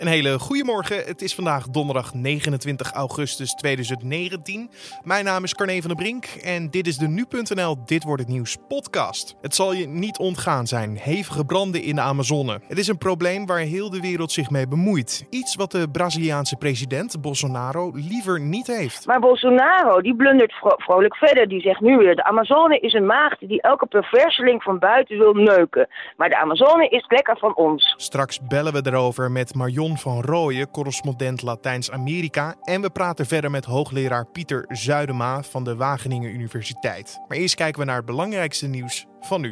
Een hele goede morgen. Het is vandaag donderdag 29 augustus 2019. Mijn naam is Carne van der Brink en dit is de Nu.nl Dit Wordt Het Nieuws podcast. Het zal je niet ontgaan zijn, hevige branden in de Amazone. Het is een probleem waar heel de wereld zich mee bemoeit. Iets wat de Braziliaanse president Bolsonaro liever niet heeft. Maar Bolsonaro die blundert vro vrolijk verder. Die zegt nu weer, de Amazone is een maagd die elke perverseling van buiten wil neuken. Maar de Amazone is lekker van ons. Straks bellen we erover met Marion van Rooyen, correspondent Latijns-Amerika. En we praten verder met hoogleraar Pieter Zuidema van de Wageningen Universiteit. Maar eerst kijken we naar het belangrijkste nieuws van nu.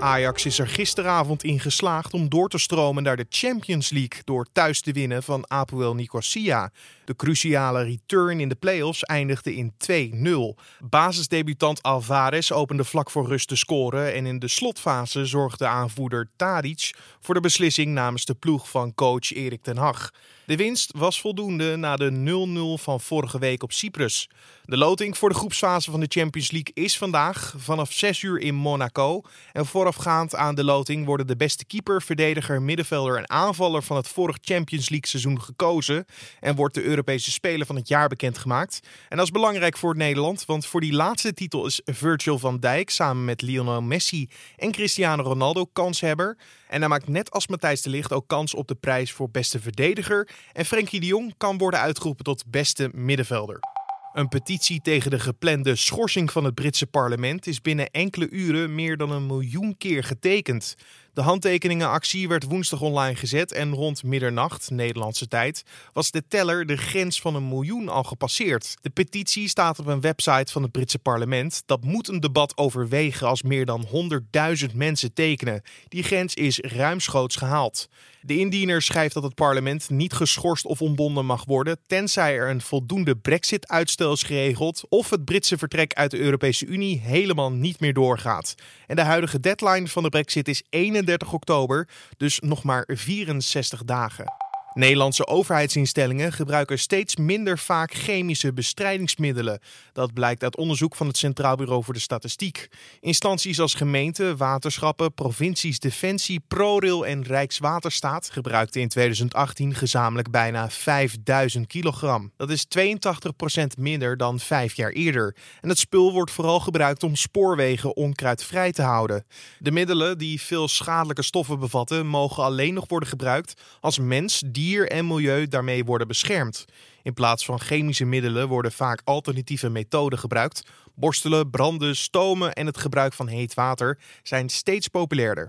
Ajax is er gisteravond in geslaagd om door te stromen naar de Champions League door thuis te winnen van Apoel Nicosia. De cruciale return in de play-offs eindigde in 2-0. Basisdebutant Alvarez opende vlak voor rust te scoren en in de slotfase zorgde aanvoerder Tadic voor de beslissing namens de ploeg van coach Erik ten Hag. De winst was voldoende na de 0-0 van vorige week op Cyprus. De loting voor de groepsfase van de Champions League is vandaag vanaf 6 uur in Monaco. En voorafgaand aan de loting worden de beste keeper, verdediger, middenvelder en aanvaller van het vorig Champions League seizoen gekozen. En wordt de Europese Speler van het jaar bekendgemaakt. En dat is belangrijk voor Nederland, want voor die laatste titel is Virgil van Dijk samen met Lionel Messi en Cristiano Ronaldo kanshebber. En hij maakt net als Matthijs de Ligt ook kans op de prijs voor beste verdediger. En Frenkie de Jong kan worden uitgeroepen tot beste middenvelder. Een petitie tegen de geplande schorsing van het Britse parlement is binnen enkele uren meer dan een miljoen keer getekend. De handtekeningenactie werd woensdag online gezet en rond middernacht, Nederlandse tijd, was de teller de grens van een miljoen al gepasseerd. De petitie staat op een website van het Britse parlement. Dat moet een debat overwegen als meer dan 100.000 mensen tekenen. Die grens is ruimschoots gehaald. De indiener schrijft dat het parlement niet geschorst of ontbonden mag worden, tenzij er een voldoende brexit-uitstel is geregeld of het Britse vertrek uit de Europese Unie helemaal niet meer doorgaat. En de huidige deadline van de brexit is 31 oktober, dus nog maar 64 dagen. Nederlandse overheidsinstellingen gebruiken steeds minder vaak chemische bestrijdingsmiddelen. Dat blijkt uit onderzoek van het Centraal Bureau voor de Statistiek. Instanties als gemeenten, waterschappen, provincies, Defensie, ProRail en Rijkswaterstaat gebruikten in 2018 gezamenlijk bijna 5000 kilogram. Dat is 82% minder dan vijf jaar eerder. En het spul wordt vooral gebruikt om spoorwegen onkruidvrij te houden. De middelen die veel schadelijke stoffen bevatten, mogen alleen nog worden gebruikt als mens, dier dier en milieu daarmee worden beschermd. In plaats van chemische middelen worden vaak alternatieve methoden gebruikt. Borstelen, branden, stomen en het gebruik van heet water zijn steeds populairder.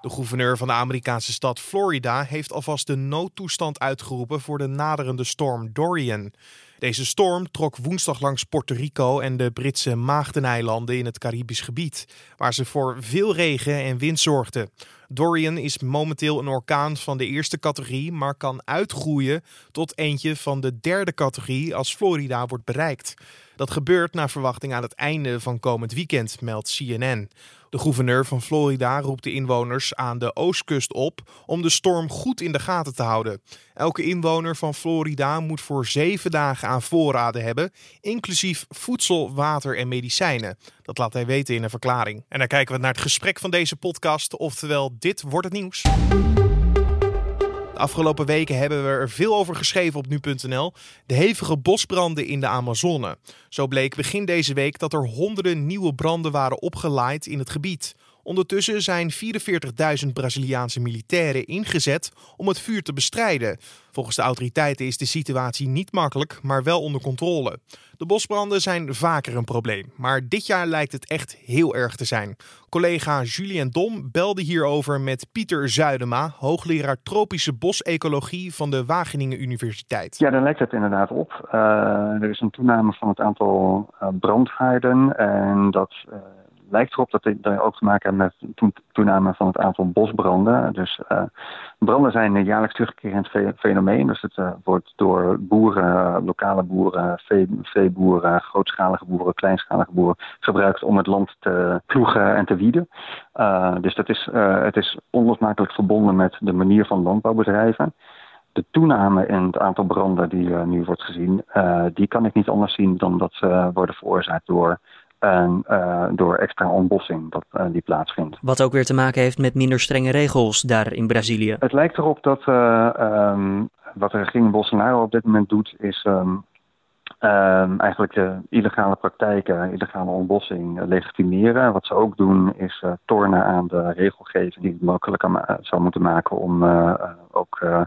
De gouverneur van de Amerikaanse stad Florida heeft alvast de noodtoestand uitgeroepen voor de naderende storm Dorian. Deze storm trok woensdag langs Puerto Rico en de Britse Maagdeneilanden in het Caribisch gebied, waar ze voor veel regen en wind zorgden. Dorian is momenteel een orkaan van de eerste categorie, maar kan uitgroeien tot eentje van de derde categorie als Florida wordt bereikt. Dat gebeurt naar verwachting aan het einde van komend weekend, meldt CNN. De gouverneur van Florida roept de inwoners aan de oostkust op om de storm goed in de gaten te houden. Elke inwoner van Florida moet voor zeven dagen aan voorraden hebben, inclusief voedsel, water en medicijnen. Dat laat hij weten in een verklaring. En dan kijken we naar het gesprek van deze podcast, oftewel Dit wordt het nieuws. De afgelopen weken hebben we er veel over geschreven op nu.nl. De hevige bosbranden in de Amazone. Zo bleek begin deze week dat er honderden nieuwe branden waren opgelaaid in het gebied. Ondertussen zijn 44.000 Braziliaanse militairen ingezet om het vuur te bestrijden. Volgens de autoriteiten is de situatie niet makkelijk, maar wel onder controle. De bosbranden zijn vaker een probleem, maar dit jaar lijkt het echt heel erg te zijn. Collega Julien Dom belde hierover met Pieter Zuidema, hoogleraar tropische bosecologie van de Wageningen Universiteit. Ja, daar lijkt het inderdaad op. Uh, er is een toename van het aantal uh, en dat. Uh, lijkt erop dat dit ook te maken heeft met toename van het aantal bosbranden. Dus uh, branden zijn een jaarlijks terugkerend fenomeen. Dus het uh, wordt door boeren, lokale boeren, vee, veeboeren, grootschalige boeren, kleinschalige boeren gebruikt om het land te ploegen en te wieden. Dus dat is, het is onlosmakelijk verbonden met de manier van landbouwbedrijven de toename in het aantal branden die nu wordt gezien, die kan ik niet anders zien dan dat ze worden veroorzaakt door En door extra ontbossing dat, die plaatsvindt. Wat ook weer te maken heeft met minder strenge regels daar in Brazilië. Het lijkt erop dat ehm, wat de regering Bolsonaro op dit moment doet, is ehm, ehm, eigenlijk de illegale praktijken, illegale ontbossing legitimeren. Wat ze ook doen, is tornen aan de regelgeving die het mogelijk zou moeten maken om ook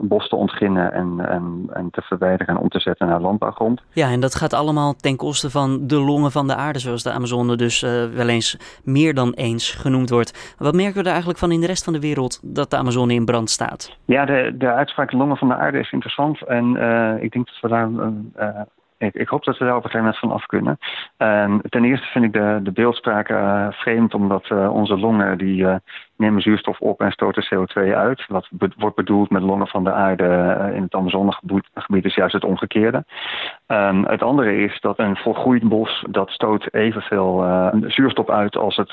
bos te ontginnen en, en, en te verwijderen en om te zetten naar landbouwgrond. Ja, en dat gaat allemaal ten koste van de longen van de aarde, zoals de Amazone dus uh, wel eens meer dan eens genoemd wordt. Wat merken we er eigenlijk van in de rest van de wereld dat de Amazone in brand staat? Ja, de, de uitspraak longen van de aarde is interessant en uh, ik denk dat we daar uh, ik, ik, hoop dat we daar op een gegeven moment van af kunnen. Uh, ten eerste vind ik de, de beeldspraak uh, vreemd, omdat uh, onze longen die nemen zuurstof op en stoten CO2 uit. Wat wordt bedoeld met longen van de aarde in het Amazonegebied is juist het omgekeerde. Um, het andere is dat een volgroeid bos dat stoot evenveel zuurstof uit als het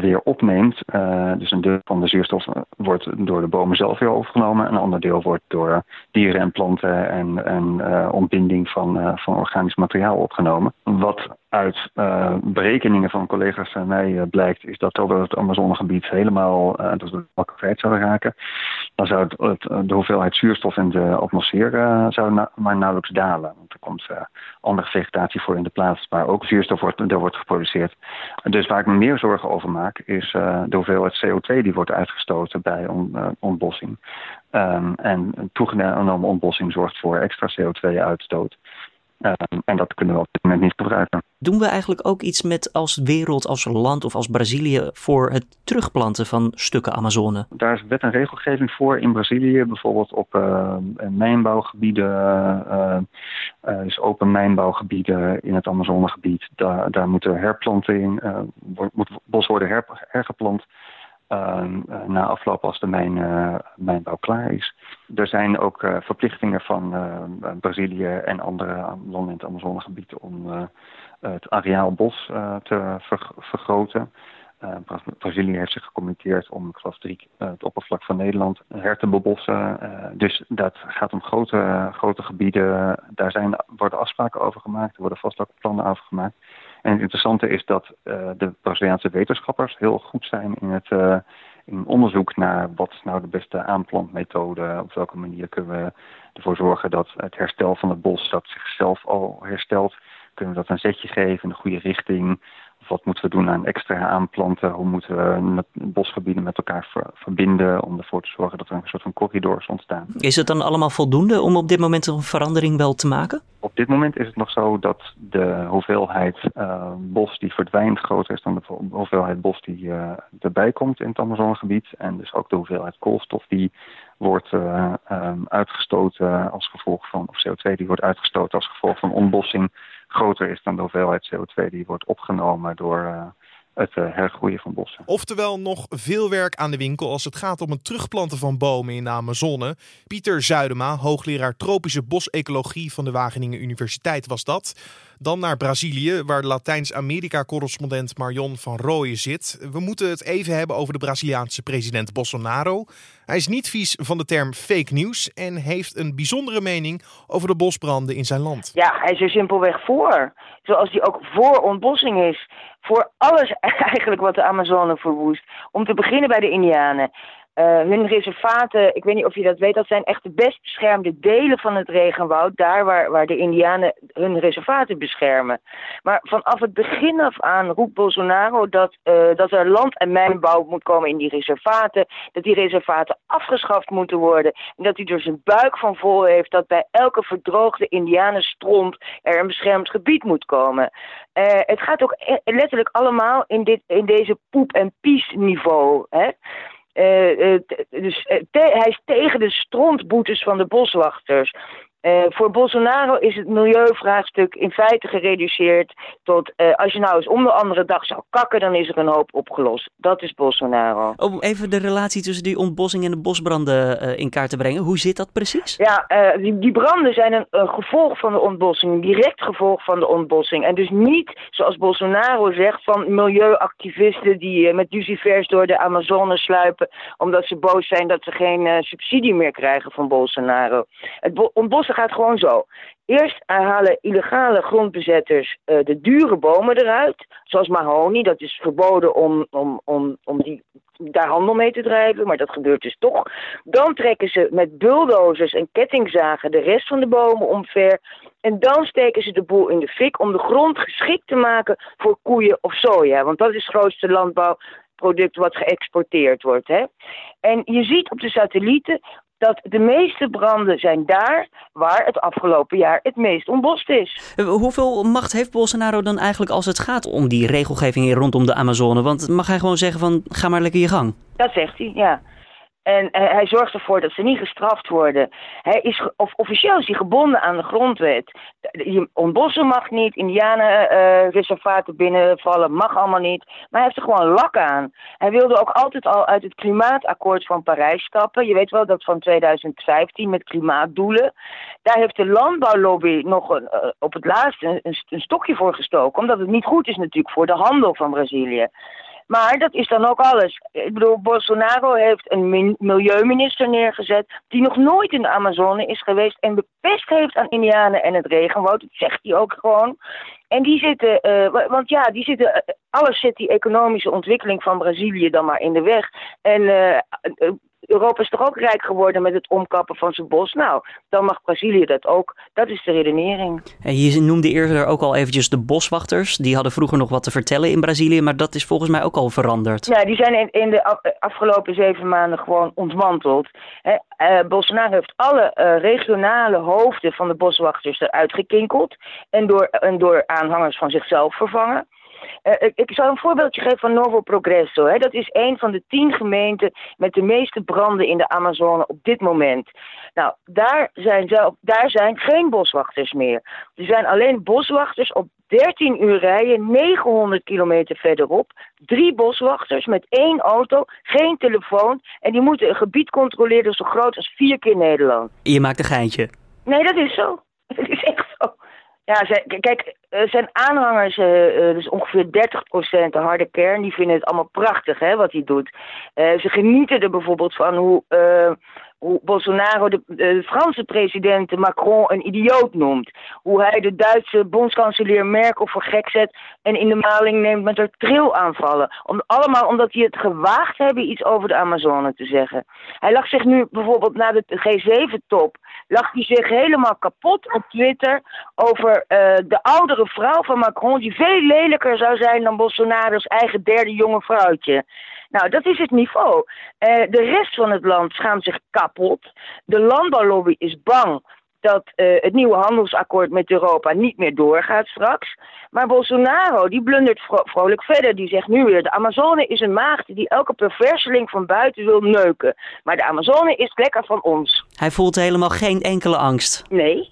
weer opneemt. dus een deel van de zuurstof wordt door de bomen zelf weer overgenomen. Een ander deel wordt door dieren en planten en, en ontbinding van, uh, van organisch materiaal opgenomen. Wat uit uh, berekeningen van collega's van mij uh, blijkt, is dat totdat het Amazonegebied helemaal uh, dus de kwijt zou raken, dan zou het, het, de hoeveelheid zuurstof in de atmosfeer zou na, maar nauwelijks dalen. Want er komt andere vegetatie voor in de plaats, waar ook zuurstof wordt, er wordt geproduceerd. Dus waar ik me meer zorgen over maak, is de hoeveelheid CO2 die wordt uitgestoten bij on, ontbossing. Um, en toegenomen ontbossing zorgt voor extra CO2-uitstoot. Um, en dat kunnen we op dit moment niet gebruiken. Doen we eigenlijk ook iets met als wereld, als land of als Brazilië voor het terugplanten van stukken Amazone? Daar is wet en regelgeving voor in Brazilië, bijvoorbeeld op uh, mijnbouwgebieden, uh, uh, dus open mijnbouwgebieden in het Amazonegebied. Daar, daar moet herplanting, moet bos worden her, hergeplant. Ehm, eh, na afloop als de mijn, uh, mijnbouw klaar is. Er zijn ook uh, verplichtingen van Brazilië en andere landen in het Amazonegebied om het areaal bos te ver vergroten. Brazilië heeft zich gecommitteerd om, ik geloof, drie, het oppervlak van Nederland her te bebossen. dus dat gaat om grote, grote gebieden. Daar zijn, worden afspraken over gemaakt, er worden vast ook plannen over gemaakt. En het interessante is dat uh, de Braziliaanse wetenschappers heel goed zijn in het uh, in onderzoek naar wat nou de beste aanplantmethode. Op welke manier kunnen we ervoor zorgen dat het herstel van het bos dat zichzelf al herstelt. Kunnen we dat een zetje geven in de goede richting? Wat moeten we doen aan extra aanplanten? Hoe moeten we bosgebieden met elkaar verbinden om ervoor te zorgen dat er een soort van corridors ontstaan? Is het dan allemaal voldoende om op dit moment een verandering wel te maken? Op dit moment is het nog zo dat de hoeveelheid uh, bos die verdwijnt groter is dan de hoeveelheid bos die uh, erbij komt in het Amazonegebied. En dus ook de hoeveelheid koolstof die wordt uh, um, uitgestoten als gevolg van, of CO2 die wordt uitgestoten als gevolg van ontbossing groter is dan de hoeveelheid CO2 die wordt opgenomen door uh, het uh, hergroeien van bossen. Oftewel nog veel werk aan de winkel als het gaat om het terugplanten van bomen in de Amazone. Pieter Zuidema, hoogleraar tropische bosecologie van de Wageningen Universiteit was dat. Dan naar Brazilië, waar de Latijns-Amerika-correspondent Marion van Rooyen zit. We moeten het even hebben over de Braziliaanse president Bolsonaro. Hij is niet vies van de term fake news en heeft een bijzondere mening over de bosbranden in zijn land. Ja, hij is er simpelweg voor. Zoals hij ook voor ontbossing is. Voor alles eigenlijk wat de Amazone verwoest. Om te beginnen bij de Indianen. Uh, hun reservaten, ik weet niet of je dat weet, dat zijn echt de best beschermde delen van het regenwoud. Daar waar, waar de Indianen hun reservaten beschermen. Maar vanaf het begin af aan roept Bolsonaro dat, uh, dat er land- en mijnbouw moet komen in die reservaten. Dat die reservaten afgeschaft moeten worden. En dat hij er zijn buik van vol heeft dat bij elke verdroogde Indianenstront er een beschermd gebied moet komen. Uh, het gaat ook e-, letterlijk allemaal in, dit, in deze poep- en pies niveau. Hè? Uh, dus uh, hij is tegen de strontboetes van de boswachters. Uh, voor Bolsonaro is het milieuvraagstuk in feite gereduceerd tot uh, als je nou eens om de andere dag zou kakken, dan is er een hoop opgelost. Dat is Bolsonaro. Om even de relatie tussen die ontbossing en de bosbranden uh, in kaart te brengen. Hoe zit dat precies? Ja, die, die, branden zijn een, een, gevolg van de ontbossing, een direct gevolg van de ontbossing. En dus niet, zoals Bolsonaro zegt, van milieuactivisten die met lucifers door de Amazone sluipen omdat ze boos zijn dat ze geen subsidie meer krijgen van Bolsonaro. Het ontbossing Bosnië gaat gewoon zo. Eerst halen illegale grondbezetters uh, de dure bomen eruit, zoals mahonie. Dat is verboden om, om, om, om die, daar handel mee te drijven, maar dat gebeurt dus toch. Dan trekken ze met bulldozers en kettingzagen de rest van de bomen omver. En dan steken ze de boel in de fik om de grond geschikt te maken voor koeien of soja. Want dat is het grootste landbouwproduct wat geëxporteerd wordt. Hè? En je ziet op de satellieten dat de meeste branden zijn daar waar het afgelopen jaar het meest ontbost is. Eh, hoeveel macht heeft Bolsonaro dan eigenlijk als het gaat om die regelgeving rondom de Amazone? Want mag hij gewoon zeggen van ga maar lekker je gang? Dat zegt hij, ja. En uh, hij zorgt ervoor dat ze niet gestraft worden. Hij is of, officieel is hij gebonden aan de grondwet. Ontbossen mag niet, indianenreservaten uh, binnenvallen mag allemaal niet. Maar hij heeft er gewoon lak aan. Hij wilde ook altijd al uit het klimaatakkoord van Parijs stappen. Je weet wel dat van 2015 met klimaatdoelen. Daar heeft de landbouwlobby nog een, uh, op het laatst een, een stokje voor gestoken. Omdat het niet goed is natuurlijk voor de handel van Brazilië. Maar dat is dan ook alles. Ik bedoel, Bolsonaro heeft een milieuminister neergezet die nog nooit in de Amazone is geweest en bepest heeft aan Indianen en het regenwoud. Dat zegt hij ook gewoon. En die zitten, uh, want ja, die zitten, uh, alles zit die economische ontwikkeling van Brazilië dan maar in de weg. En uh, Europa is toch ook rijk geworden met het omkappen van zijn bos? Nou, dan mag Brazilië dat ook. Dat is de redenering. En je noemde eerder ook al eventjes de boswachters. Die hadden vroeger nog wat te vertellen in Brazilië, maar dat is volgens mij ook al veranderd. Ja, die zijn in, de afgelopen zeven maanden gewoon ontmanteld. He, uh, Bolsonaro heeft alle uh, regionale hoofden van de boswachters eruit gekinkeld en door, en door aanhangers van zichzelf vervangen. Uh, ik zal een voorbeeldje geven van Novo Progresso. Hè. Dat is een van de tien gemeenten met de meeste branden in de Amazone op dit moment. Nou, daar zijn, zelf, daar zijn geen boswachters meer. Er zijn alleen boswachters op 13 uur rijden, 900 kilometer verderop. Drie boswachters met één auto, geen telefoon. En die moeten een gebied controleren zo groot als vier keer Nederland. Je maakt een geintje. Nee, dat is zo. Het is echt zo. Ja, kijk, zijn aanhangers, uh, dus ongeveer 30% de harde kern, die vinden het allemaal prachtig hè, wat hij doet. Ze genieten er bijvoorbeeld van hoe, hoe Bolsonaro de, de, Franse president Macron een idioot noemt. Hoe hij de Duitse bondskanselier Merkel voor gek zet en in de maling neemt met haar trillaanvallen. Om, allemaal omdat hij het gewaagd hebben iets over de Amazone te zeggen. Hij lag zich nu bijvoorbeeld na de G7-top, lag hij zich helemaal kapot op Twitter over de oudere vrouw van Macron die veel lelijker zou zijn dan Bolsonaro's eigen derde jonge vrouwtje. Nou, dat is het niveau. Uh, de rest van het land schaamt zich kapot. De landbouwlobby is bang dat uh, het nieuwe handelsakkoord met Europa niet meer doorgaat straks. Maar Bolsonaro, die blundert vro vrolijk verder. Die zegt nu weer, de Amazone is een maagd die elke perverseling van buiten wil neuken. Maar de Amazone is lekker van ons. Hij voelt helemaal geen enkele angst. Nee,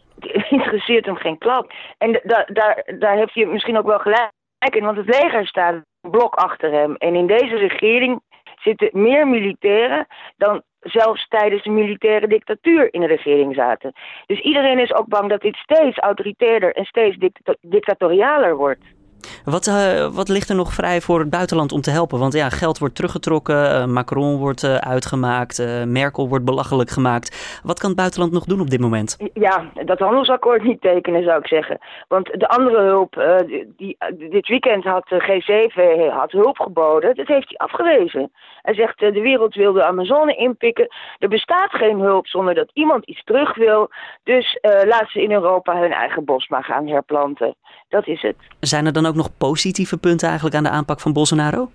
interesseert hem geen klap. En da daar, daar heb je misschien ook wel gelijk in, want het leger staat een blok achter hem. En in deze regering zitten meer militairen dan zelfs tijdens de militaire dictatuur in de regering zaten. Dus iedereen is ook bang dat dit steeds autoritairder en steeds dictatorialer wordt. Wat, uh, wat ligt er nog vrij voor het buitenland om te helpen? Want ja, geld wordt teruggetrokken, uh, Macron wordt uh, uitgemaakt, Merkel wordt belachelijk gemaakt. Wat kan het buitenland nog doen op dit moment? Ja, dat handelsakkoord niet tekenen zou ik zeggen. Want de andere hulp, die, dit weekend had de G7 had hulp geboden, dat heeft hij afgewezen. Hij zegt de wereld wil de Amazone inpikken. Er bestaat geen hulp zonder dat iemand iets terug wil. Dus laat ze in Europa hun eigen bos maar gaan herplanten. Dat is het. Zijn er dan ook nog positieve punten eigenlijk aan de aanpak van Bolsonaro?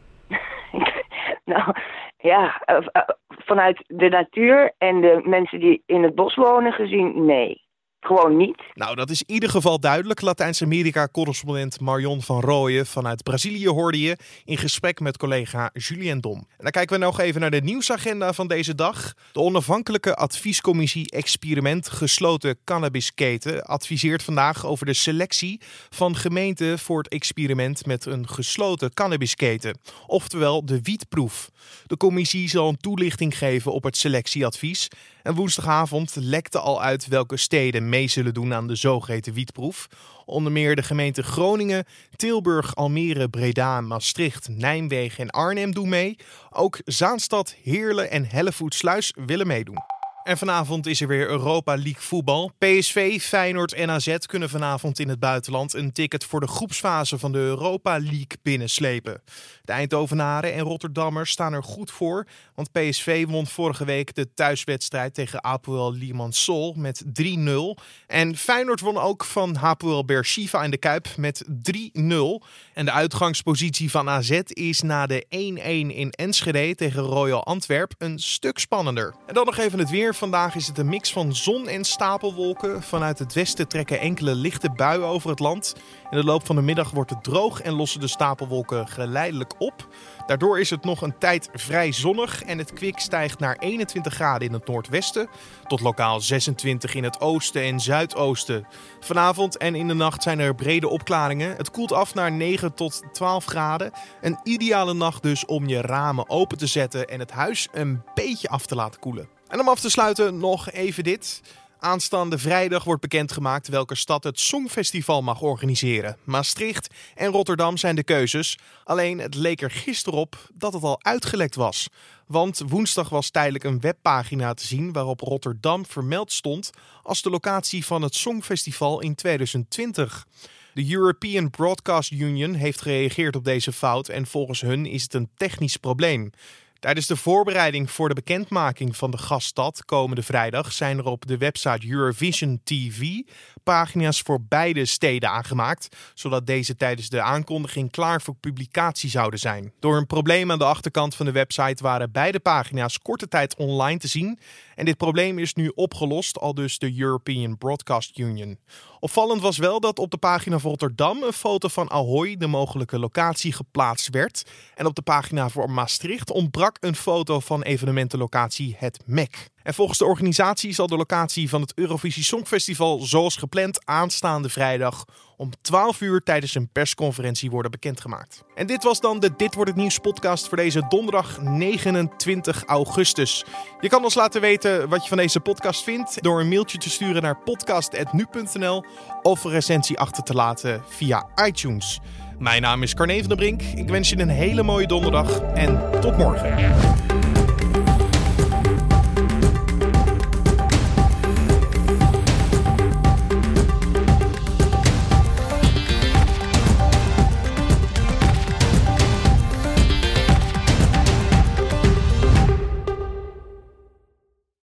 nou, ja, eh, eh, vanuit de natuur en de mensen die in het bos wonen gezien, nee gewoon niet. Nou, dat is in ieder geval duidelijk. Latijns-Amerika-correspondent Marion van Rooyen vanuit Brazilië hoorde je in gesprek met collega Julien Dom. En dan kijken we nog even naar de nieuwsagenda van deze dag. De onafhankelijke adviescommissie Experiment Gesloten Cannabisketen adviseert vandaag over de selectie van gemeenten voor het experiment met een gesloten cannabisketen, oftewel de wietproef. De commissie zal een toelichting geven op het selectieadvies en woensdagavond lekte al uit welke steden mee zullen doen aan de zogeheten wietproef. Onder meer de gemeenten Groningen, Tilburg, Almere, Breda, Maastricht, Nijmegen en Arnhem doen mee. Ook Zaanstad, Heerlen en Hellevoetsluis willen meedoen. En vanavond is er weer Europa League voetbal. PSV, Feyenoord en AZ kunnen vanavond in het buitenland een ticket voor de groepsfase van de Europa League binnenslepen. De Eindhovenaren en Rotterdammers staan er goed voor, want PSV won vorige week de thuiswedstrijd tegen Apoel Limassol met 3-0. En Feyenoord won ook van Hapoel Beersheva in de Kuip met 3-0. En de uitgangspositie van AZ is na de 1-1 in Enschede tegen Royal Antwerp een stuk spannender. En dan nog even het weer. Vandaag is het een mix van zon en stapelwolken. Vanuit het westen trekken enkele lichte buien over het land. In de loop van de middag wordt het droog en lossen de stapelwolken geleidelijk op. Daardoor is het nog een tijd vrij zonnig en het kwik stijgt naar 21 graden in het noordwesten tot lokaal 26 in het oosten en zuidoosten. Vanavond en in de nacht zijn er brede opklaringen. Het koelt af naar 9 tot 12 graden. Een ideale nacht dus om je ramen open te zetten en het huis een beetje af te laten koelen. En om af te sluiten nog even dit. Aanstaande vrijdag wordt bekendgemaakt welke stad het Songfestival mag organiseren. Maastricht en Rotterdam zijn de keuzes. Alleen het leek er gisteren op dat het al uitgelekt was. Want woensdag was tijdelijk een webpagina te zien waarop Rotterdam vermeld stond als de locatie van het Songfestival in 2020. De European Broadcast Union heeft gereageerd op deze fout en volgens hun is het een technisch probleem. Tijdens de voorbereiding voor de bekendmaking van de gaststad komende vrijdag zijn er op de website Eurovision TV pagina's voor beide steden aangemaakt, zodat deze tijdens de aankondiging klaar voor publicatie zouden zijn. Door een probleem aan de achterkant van de website waren beide pagina's korte tijd online te zien en dit probleem is nu opgelost, al dus de European Broadcast Union. Opvallend was wel dat op de pagina voor Rotterdam een foto van Ahoy, de mogelijke locatie, geplaatst werd. En op de pagina voor Maastricht ontbrak een foto van evenementenlocatie Het MEC. En volgens de organisatie zal de locatie van het Eurovisie Songfestival zoals gepland aanstaande vrijdag om 12 uur tijdens een persconferentie worden bekendgemaakt. En dit was dan de Dit wordt het nieuws podcast voor deze donderdag 29 augustus. Je kan ons laten weten wat je van deze podcast vindt door een mailtje te sturen naar podcast@nu.nl of een recensie achter te laten via iTunes. Mijn naam is Carne van der Brink. Ik wens je een hele mooie donderdag en tot morgen.